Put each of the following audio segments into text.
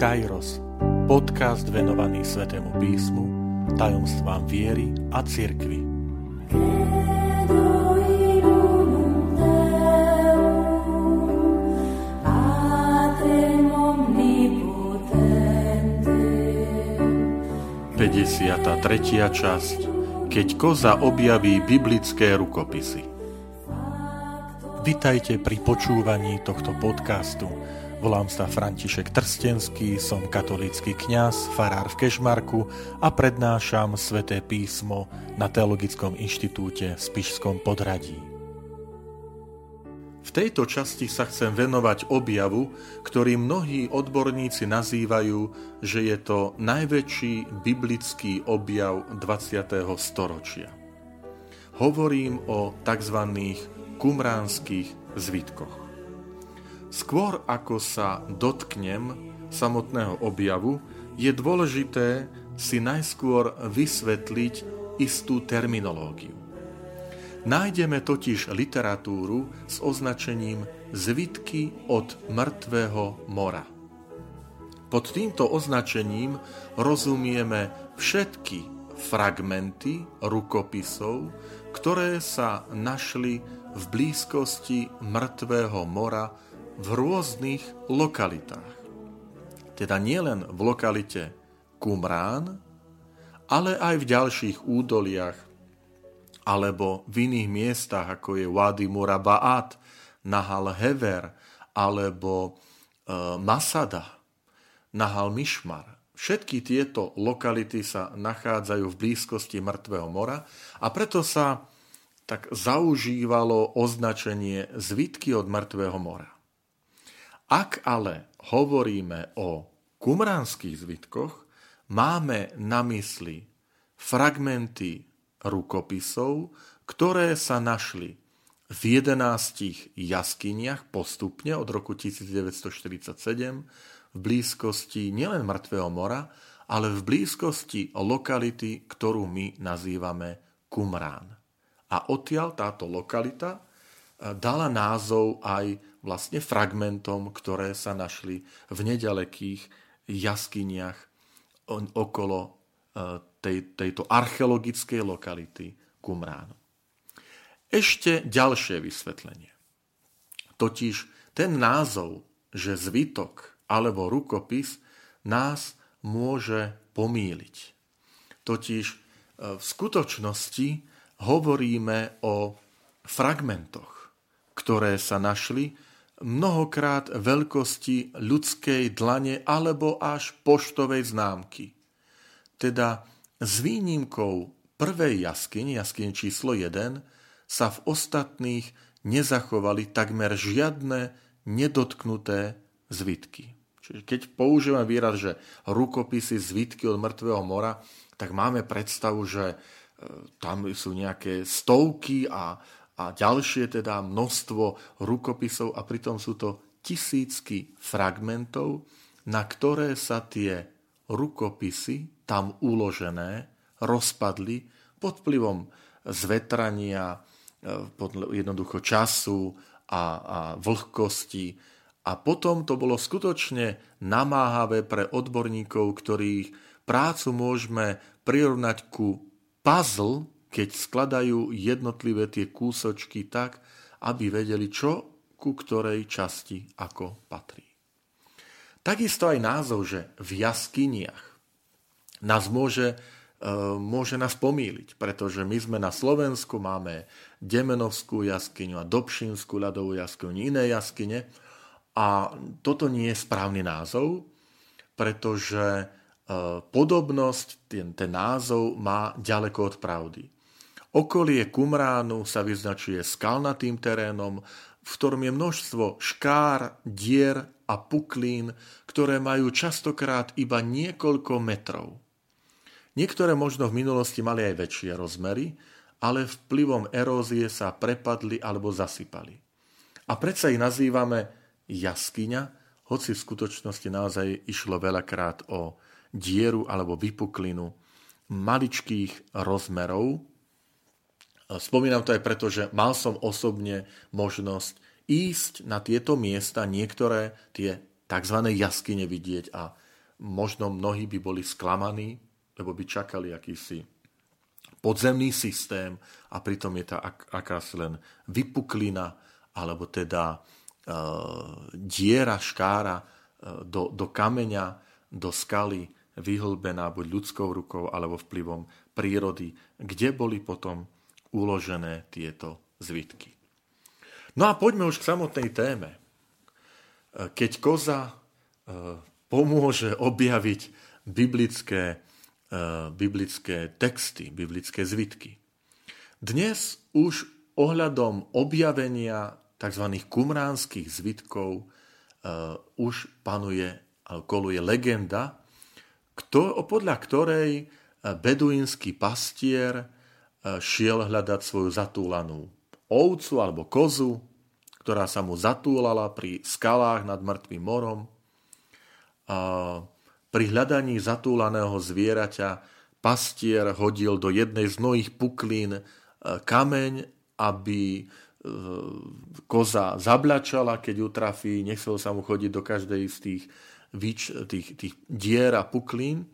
Kairos, podcast venovaný Svetému písmu, tajomstvám viery a cirkvi. Tretia časť. Keď koza objaví biblické rukopisy. Vitajte pri počúvaní tohto podcastu, Volám sa František Trstenský, som katolícky kňaz, farár v Kešmarku a prednášam sväté písmo na Teologickom inštitúte v Spišskom podradí. V tejto časti sa chcem venovať objavu, ktorý mnohí odborníci nazývajú, že je to najväčší biblický objav 20. storočia. Hovorím o tzv. kumránskych zvitkoch. Skôr ako sa dotknem samotného objavu, je dôležité si najskôr vysvetliť istú terminológiu. Nájdeme totiž literatúru s označením zvitky od mŕtvého mora. Pod týmto označením rozumieme všetky fragmenty rukopisov, ktoré sa našli v blízkosti mŕtvého mora v rôznych lokalitách. Teda nielen v lokalite Kumrán, ale aj v ďalších údoliach alebo v iných miestach, ako je Wadi Murabaat, Nahal Hever alebo e, Masada, Nahal Mishmar. Všetky tieto lokality sa nachádzajú v blízkosti Mŕtvého mora a preto sa tak zaužívalo označenie zvitky od Mŕtvého mora. Ak ale hovoríme o kumránskych zvitkoch, máme na mysli fragmenty rukopisov, ktoré sa našli v 11 jaskyniach postupne od roku 1947 v blízkosti nielen Mŕtvého mora, ale v blízkosti lokality, ktorú my nazývame Kumrán. A odtiaľ táto lokalita eh, dala názov aj vlastne fragmentom, ktoré sa našli v nedalekých jaskyniach okolo e, tej, tejto archeologickej lokality Qumrán. Ešte ďalšie vysvetlenie. Totiž ten názov, že zvitok alebo rukopis nás môže pomíliť. Totiž e, v skutočnosti hovoríme o fragmentoch, ktoré sa našli mnohokrát veľkosti ľudskej dlane alebo až poštovej známky. Teda s výnimkou prvej jaskyne, jaskyne číslo 1, sa v ostatných nezachovali takmer žiadne nedotknuté zvitky. Čiže keď používame výraz, že rukopisy, zvitky od mŕtvého mora, tak máme predstavu, že e, tam sú nejaké stovky a a ďalšie teda množstvo rukopisov a pritom sú to tisícky fragmentov, na ktoré sa tie rukopisy tam uložené rozpadli pod vplyvom zvetrania, e, jednoducho času a, a vlhkosti. A potom to bolo skutočne namáhavé pre odborníkov, ktorých prácu môžeme prirovnať ku puzzle, keď skladajú jednotlivé tie kúsočky tak, aby vedeli, čo ku ktorej časti ako patrí. Takisto aj názov, že v jaskyniach nás môže, e, môže nás pomýliť, pretože my sme na Slovensku, máme Demenovskú jaskyňu a Dobšinskú ľadovú jaskyňu, iné jaskyne a toto nie je správny názov, pretože e, podobnosť, ten, ten názov má ďaleko od pravdy. Okolie Kumránu sa vyznačuje skalnatým terénom, v ktorom je množstvo škár, dier a puklín, ktoré majú častokrát iba niekoľko metrov. Niektoré možno v minulosti mali aj väčšie rozmery, ale vplyvom erózie sa prepadli alebo zasypali. A predsa ich nazývame jaskyňa, hoci v skutočnosti naozaj išlo veľakrát o dieru alebo vypuklinu maličkých rozmerov, Spomínam to aj preto, že mal som osobne možnosť ísť na tieto miesta, niektoré tie tzv. jaskyne vidieť a možno mnohí by boli sklamaní, lebo by čakali akýsi podzemný systém a pritom je tá ak- akási len vypuklina alebo teda e, diera, škára e, do, do kameňa, do skaly vyhlbená buď ľudskou rukou alebo vplyvom prírody, kde boli potom uložené tieto zvitky. No a poďme už k samotnej téme. E, keď koza e, pomôže objaviť biblické, e, biblické texty, biblické zvitky. Dnes už ohľadom objavenia tzv. kumránskych zvitkov už panuje, koluje legenda, podľa ktorej beduínsky pastier šiel hľadať svoju zatúlanú ovcu alebo kozu, ktorá sa mu zatúlala pri skalách nad mŕtvým morom. A pri hľadaní zatúlaného zvieraťa pastier hodil do jednej z mnohých puklín e, kameň, aby e, koza zabľačala, keď ju trafí, nechcel sa mu chodiť do každej z tých, tých, tých dier a puklín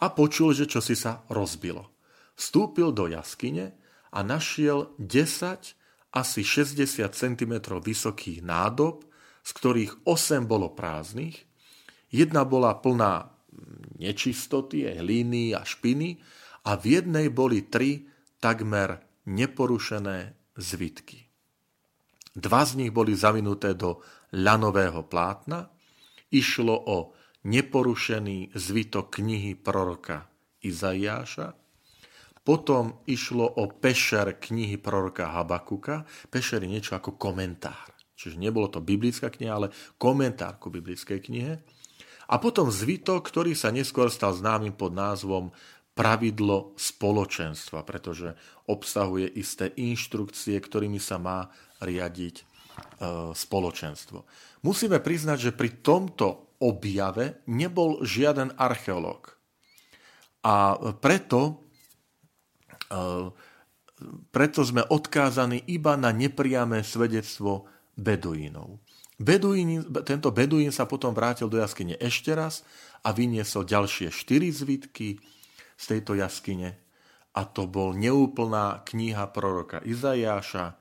a počul, že čosi sa rozbilo. Vstúpil do jaskyne a našiel 10 asi 60 cm vysokých nádob, z ktorých 8 bolo prázdnych. Jedna bola plná nečistoty, hlíny a špiny a v jednej boli tri takmer neporušené zvitky. Dva z nich boli zavinuté do ľanového plátna. Išlo o neporušený zvitok knihy proroka Izaiáša potom išlo o pešer knihy proroka Habakuka. Pešer je niečo ako komentár. Čiže nebolo to biblická kniha, ale komentár ku biblickej knihe. A potom zvitok, ktorý sa neskôr stal známym pod názvom pravidlo spoločenstva, pretože obsahuje isté inštrukcie, ktorými sa má riadiť e, spoločenstvo. Musíme priznať, že pri tomto objave nebol žiaden archeológ. A preto preto sme odkázaní iba na nepriame svedectvo beduínov. Beduín, tento beduín sa potom vrátil do jaskyne ešte raz a vyniesol ďalšie štyri zvitky z tejto jaskyne a to bol neúplná kniha proroka Izajáša,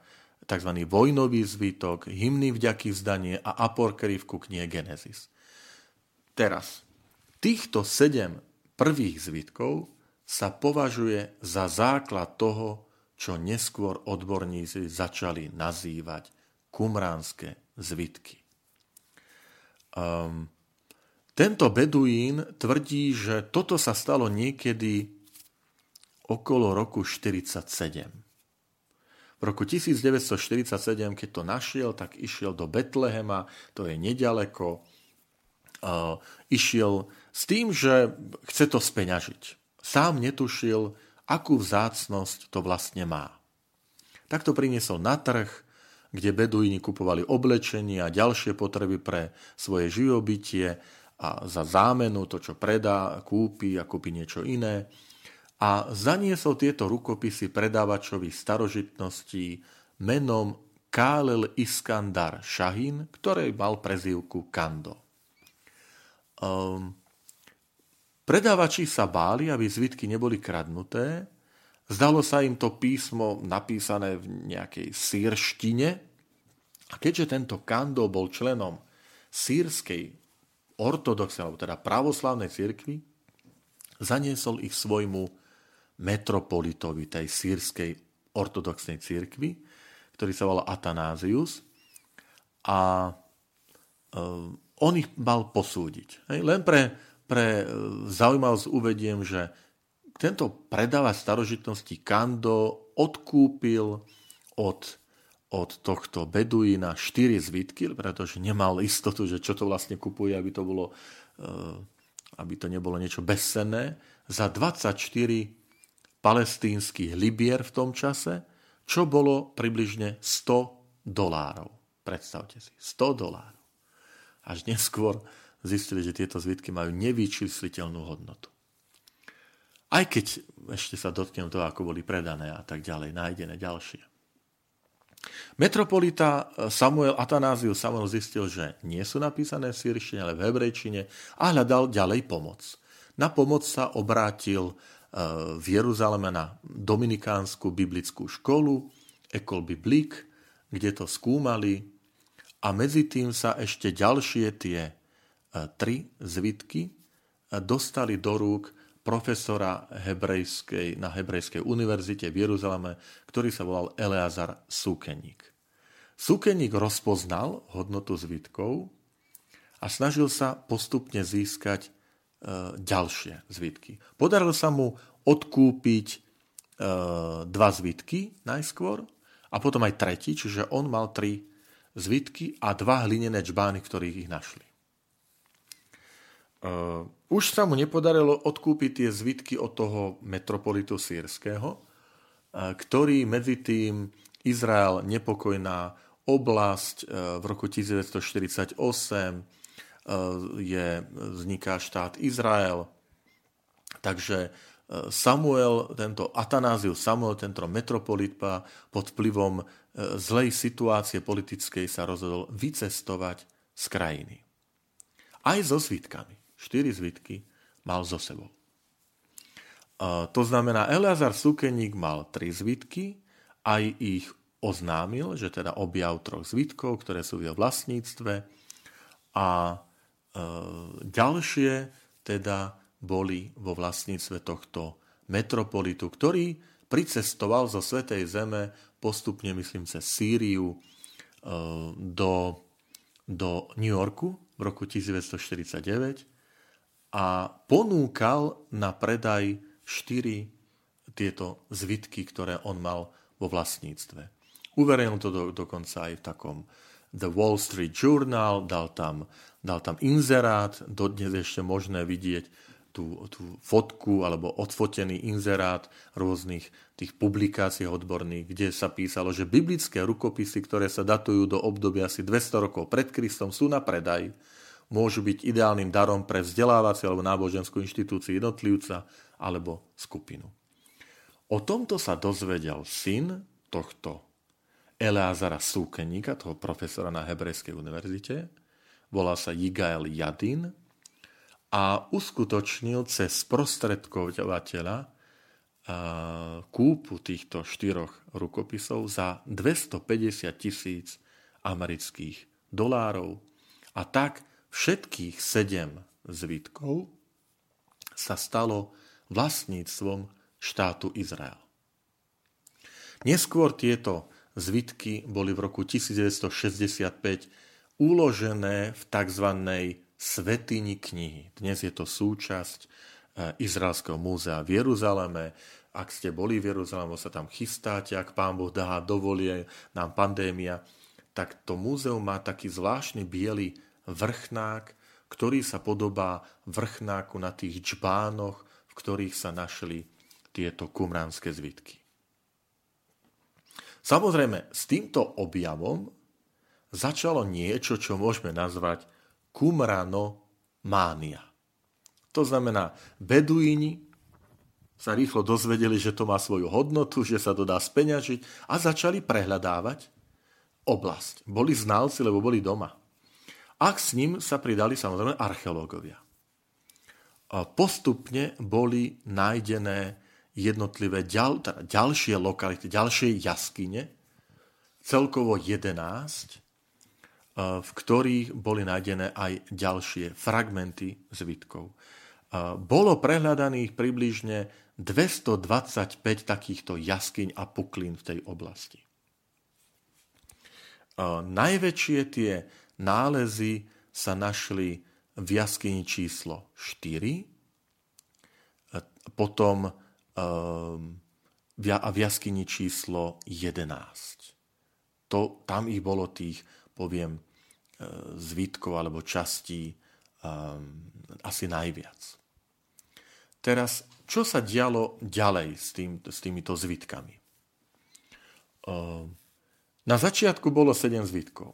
tzv. vojnový zvitok, hymny vďaky vzdanie a aporkrivku knihe Genesis. Teraz, týchto sedem prvých zvitkov sa považuje za základ toho, čo neskôr odborníci začali nazývať kumránske zvitky. Um, tento beduín tvrdí, že toto sa stalo niekedy okolo roku 47. V roku 1947, keď to našiel, tak išiel do Betlehema, to je nedaleko. Uh, išiel s tým, že chce to speňažiť. Sám netušil, akú vzácnosť to vlastne má. Tak to priniesol na trh, kde beduíni kupovali oblečenie a ďalšie potreby pre svoje živobytie a za zámenu to, čo predá, kúpi a kúpi niečo iné. A zaniesol tieto rukopisy predávačovi starožitností menom Kálel Iskandar Šahin, ktorý mal prezývku Kando. Um, Predávači sa báli, aby zvitky neboli kradnuté. Zdalo sa im to písmo napísané v nejakej sírštine. A keďže tento Kando bol členom sírskej ortodoxnej, alebo teda pravoslavnej cirkvi, zaniesol ich svojmu metropolitovi tej sírskej ortodoxnej cirkvi, ktorý sa volal Atanázius. A um, on ich mal posúdiť. Len pre pre e, zaujímavosť uvediem, že tento predávač starožitnosti Kando odkúpil od, od tohto Beduína 4 zvitky, pretože nemal istotu, že čo to vlastne kupuje, aby to, bolo, e, aby to nebolo niečo bezcenné, za 24 palestínskych libier v tom čase, čo bolo približne 100 dolárov. Predstavte si, 100 dolárov. Až neskôr zistili, že tieto zvitky majú nevyčísliteľnú hodnotu. Aj keď ešte sa dotknem toho, ako boli predané a tak ďalej, nájdené ďalšie. Metropolita Samuel Atanáziu Samuel zistil, že nie sú napísané v sírštine, ale v hebrejčine a hľadal ďalej pomoc. Na pomoc sa obrátil e, v Jeruzaleme na Dominikánsku biblickú školu, Ecole Biblique, kde to skúmali a medzi tým sa ešte ďalšie tie tri zvitky e, dostali do rúk profesora hebrejskej, na Hebrejskej univerzite v Jeruzaleme, ktorý sa volal Eleazar Súkeník. Súkeník rozpoznal hodnotu zvitkov a snažil sa postupne získať E, ďalšie zvitky. Podarilo sa mu odkúpiť e, dva zvitky najskôr a potom aj tretí, čiže on mal tri zvitky a dva hlinené čbány, ktorých ich našli. E, už sa mu nepodarilo odkúpiť tie zvitky od toho metropolitu sírskeho, ktorý medzi tým Izrael nepokojná oblasť v roku 1948 E, je, vzniká štát Izrael. Takže Samuel, tento Atanázius Samuel, tento metropolitpa pod vplyvom zlej situácie politickej sa rozhodol vycestovať z krajiny. Aj so zvitkami. Štyri zvitky mal so sebou. To znamená, Eleazar Sukeník mal tri zvitky, aj ich oznámil, že teda objav troch zvitkov, ktoré sú v jeho vlastníctve a E, ďalšie teda boli vo vlastníctve tohto metropolitu, ktorý pricestoval zo Svetej Zeme postupne, myslím, cez Sýriu e, do, do New Yorku v roku 1949 a ponúkal na predaj štyri tieto zvitky, ktoré on mal vo vlastníctve. Uverejnil to do, dokonca aj v takom The Wall Street Journal, dal tam, dal tam inzerát, dodnes ešte možné vidieť tú, tú fotku alebo odfotený inzerát rôznych tých publikácií odborných, kde sa písalo, že biblické rukopisy, ktoré sa datujú do obdobia asi 200 rokov pred Kristom, sú na predaj, môžu byť ideálnym darom pre vzdelávaciu alebo náboženskú inštitúciu jednotlivca alebo skupinu. O tomto sa dozvedel syn tohto Eleazara Súkeníka, toho profesora na Hebrejskej univerzite. Volá sa Jigael Jadin a uskutočnil cez sprostredkovateľa kúpu týchto štyroch rukopisov za 250 tisíc amerických dolárov. A tak všetkých sedem zvitkov sa stalo vlastníctvom štátu Izrael. Neskôr tieto zvitky boli v roku 1965 uložené v tzv. svetini knihy. Dnes je to súčasť e, Izraelského múzea v Jeruzaleme. Ak ste boli v Jeruzaleme, sa tam chystáte, ak pán Boh dá, dovolie nám pandémia, tak to múzeum má taký zvláštny biely vrchnák, ktorý sa podobá vrchnáku na tých džbánoch, v ktorých sa našli tieto kumránske zvitky. Samozrejme, s týmto objavom začalo niečo, čo môžeme nazvať kumranománia. To znamená, beduíni sa rýchlo dozvedeli, že to má svoju hodnotu, že sa to dá speňažiť a začali prehľadávať oblasť. Boli znalci, lebo boli doma. A s ním sa pridali samozrejme archeológovia. Postupne boli nájdené jednotlivé ďal, teda ďalšie lokality, ďalšie jaskyne, celkovo 11, eh, v ktorých boli nájdené aj ďalšie fragmenty zvitkov. Bolo prehľadaných približne 225 takýchto jaskyň a puklín v tej oblasti. Najväčšie tie nálezy sa našli v jaskyni číslo 4, potom Ehm, v jaskyni číslo 11. To, tam ich bolo tých, poviem, e, zvitkov alebo častí um, asi najviac. Teraz, čo sa dialo ďalej s, tým, s týmito zvitkami? Um, na začiatku bolo 7 zvitkov.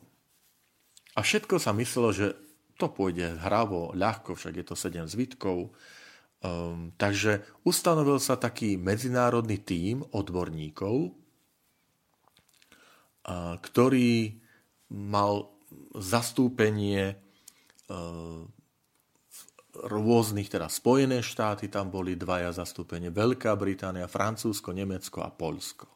A všetko sa myslelo, že to pôjde hravo, ľahko, však je to 7 zvitkov, Um, takže ustanovil sa taký medzinárodný tím odborníkov ktorý mal zastúpenie rôznych, teda Spojené štáty, tam boli dvaja zastúpenie, Veľká Británia, Francúzsko, Nemecko a Polsko.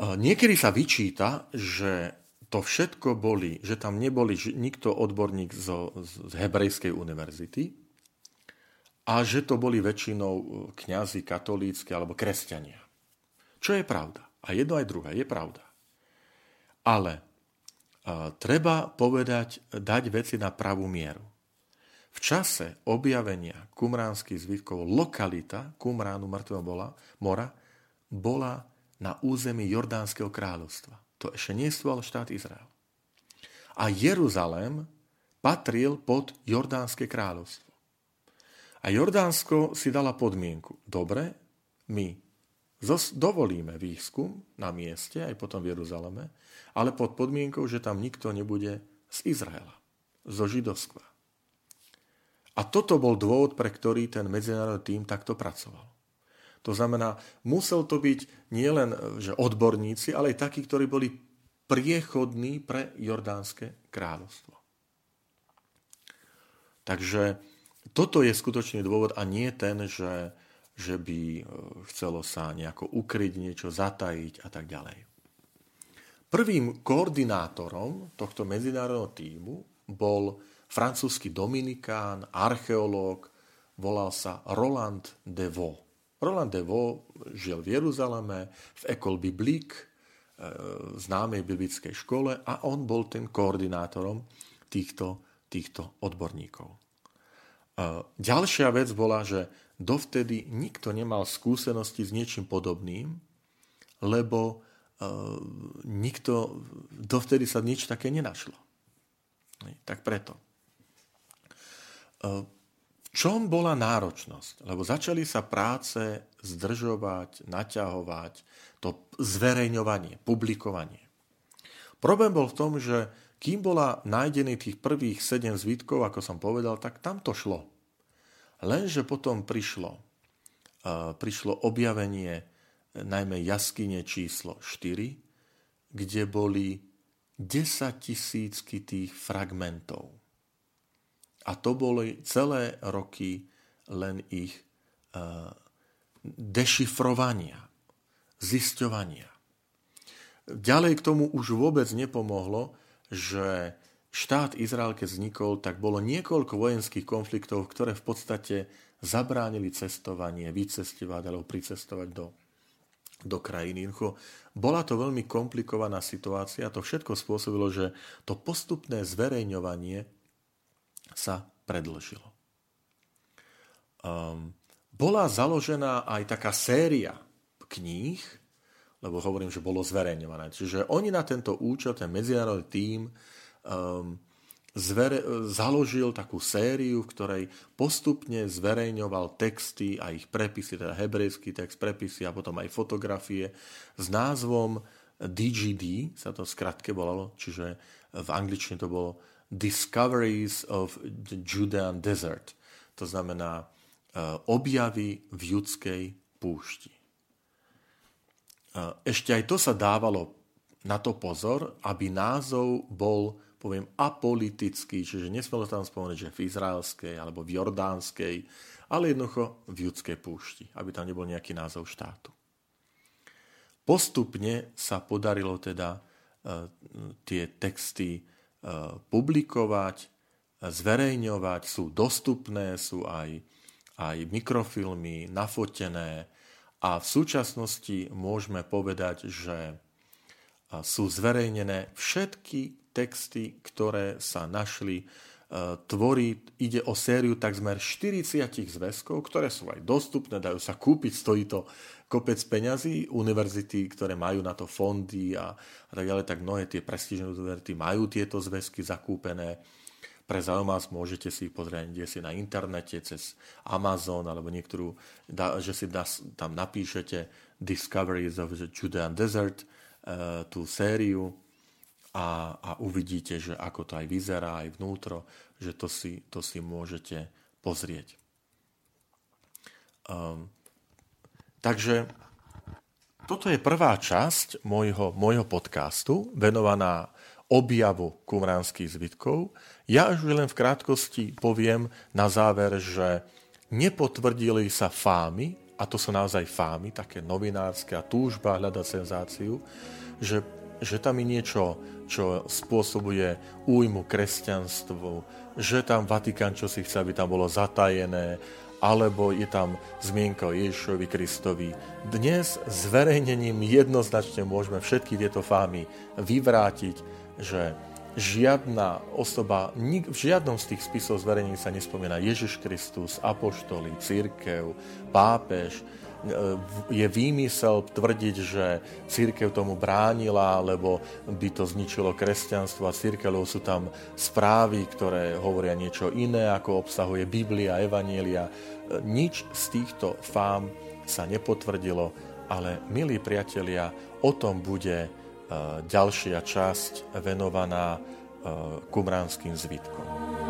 Niekedy sa vyčíta, že to všetko boli, že tam neboli nikto odborník zo, z Hebrejskej univerzity a že to boli väčšinou e, kňazi katolícky alebo kresťania. Čo je pravda. A jedno aj druhé je pravda. Ale a, treba povedať, dať veci na pravú mieru. V čase objavenia kumránskych zvytkov lokalita Kumránu mŕtvého mora bola na území Jordánskeho kráľovstva. To ešte nie stval štát Izrael. A Jeruzalém patril pod Jordánske kráľovstvo. A Jordánsko si dala podmienku. Dobre, my dovolíme výskum na mieste, aj potom v Jeruzaleme, ale pod podmienkou, že tam nikto nebude z Izraela, zo Židovstva. A toto bol dôvod, pre ktorý ten medzinárodný tým takto pracoval. To znamená, musel to byť nielen že odborníci, ale aj takí, ktorí boli priechodní pre Jordánske kráľovstvo. Takže toto je skutočný dôvod a nie ten, že, že by e, chcelo sa nejako ukryť, niečo zatajiť a tak ďalej. Prvým koordinátorom tohto medzinárodného týmu bol francúzsky dominikán, archeológ, volal sa Roland de Vaux. Roland de Vaux žil v Jeruzaleme, v École Biblique, e, známej biblickej škole a on bol ten koordinátorom týchto, týchto odborníkov. E, ďalšia vec bola, že dovtedy nikto nemal skúsenosti s niečím podobným, lebo e, nikto, dovtedy sa nič také nenašlo. Tak preto čom bola náročnosť? Lebo začali sa práce zdržovať, naťahovať, to zverejňovanie, publikovanie. Problém bol v tom, že kým bola nájdený tých prvých sedem zvitkov, ako som povedal, tak tam to šlo. Lenže potom prišlo, uh, prišlo objavenie najmä jaskyne číslo 4, kde boli 10 tisícky tých fragmentov. A to boli celé roky len ich uh, dešifrovania, zisťovania. Ďalej k tomu už vôbec nepomohlo, že štát Izrael, keď vznikol, tak bolo niekoľko vojenských konfliktov, ktoré v podstate zabránili cestovanie, vycestovať alebo pricestovať do, do krajiny. Bola to veľmi komplikovaná situácia. To všetko spôsobilo, že to postupné zverejňovanie sa predlžilo. Um, bola založená aj taká séria kníh, lebo hovorím, že bolo zverejňované. Čiže oni na tento účel, ten medzinárodný tím, um, zvere, založil takú sériu, v ktorej postupne zverejňoval texty a ich prepisy, teda hebrejský text, prepisy a potom aj fotografie s názvom DGD, sa to skratke volalo, čiže v angličtine to bolo Discoveries of the Judean Desert. To znamená uh, objavy v judskej púšti. Uh, ešte aj to sa dávalo na to pozor, aby názov bol, poviem, apolitický, čiže nesmelo tam spomenúť, že v izraelskej alebo v jordánskej, ale jednoducho v judskej púšti, aby tam nebol nejaký názov štátu. Postupne sa podarilo teda uh, tie texty publikovať, zverejňovať, sú dostupné, sú aj, aj mikrofilmy nafotené a v súčasnosti môžeme povedať, že sú zverejnené všetky texty, ktoré sa našli tvorí, ide o sériu takmer 40 zväzkov, ktoré sú aj dostupné, dajú sa kúpiť, stojí to kopec peňazí, univerzity, ktoré majú na to fondy a, a tak ďalej, tak mnohé tie prestížne univerzity majú tieto zväzky zakúpené. Pre zaujímavosť môžete si ich pozrieť kde si na internete, cez Amazon alebo niektorú, že si tam napíšete Discoveries of the Judean Desert, eh, tú sériu, a, a uvidíte, že ako to aj vyzerá aj vnútro, že to si, to si môžete pozrieť. Um, takže Toto je prvá časť môjho, môjho podcastu, venovaná objavu kumránskych zbytkov. Ja už len v krátkosti poviem na záver, že nepotvrdili sa fámy, a to sú naozaj fámy, také novinárske a túžba hľadať senzáciu, že, že tam je niečo, čo spôsobuje újmu kresťanstvu, že tam Vatikán čo si chce, aby tam bolo zatajené, alebo je tam zmienka o Ježišovi Kristovi. Dnes zverejnením jednoznačne môžeme všetky tieto fámy vyvrátiť, že žiadna osoba, v žiadnom z tých spisov zverejnení sa nespomína Ježiš Kristus, apoštoli, církev, pápež. E, je výmysel tvrdiť, že církev tomu bránila, lebo by to zničilo kresťanstvo a církev, sú tam správy, ktoré hovoria niečo iné, ako obsahuje Biblia, Evanielia. E, nič z týchto fám sa nepotvrdilo, ale milí priatelia, o tom bude ďalšia časť venovaná kumránským zvitkom.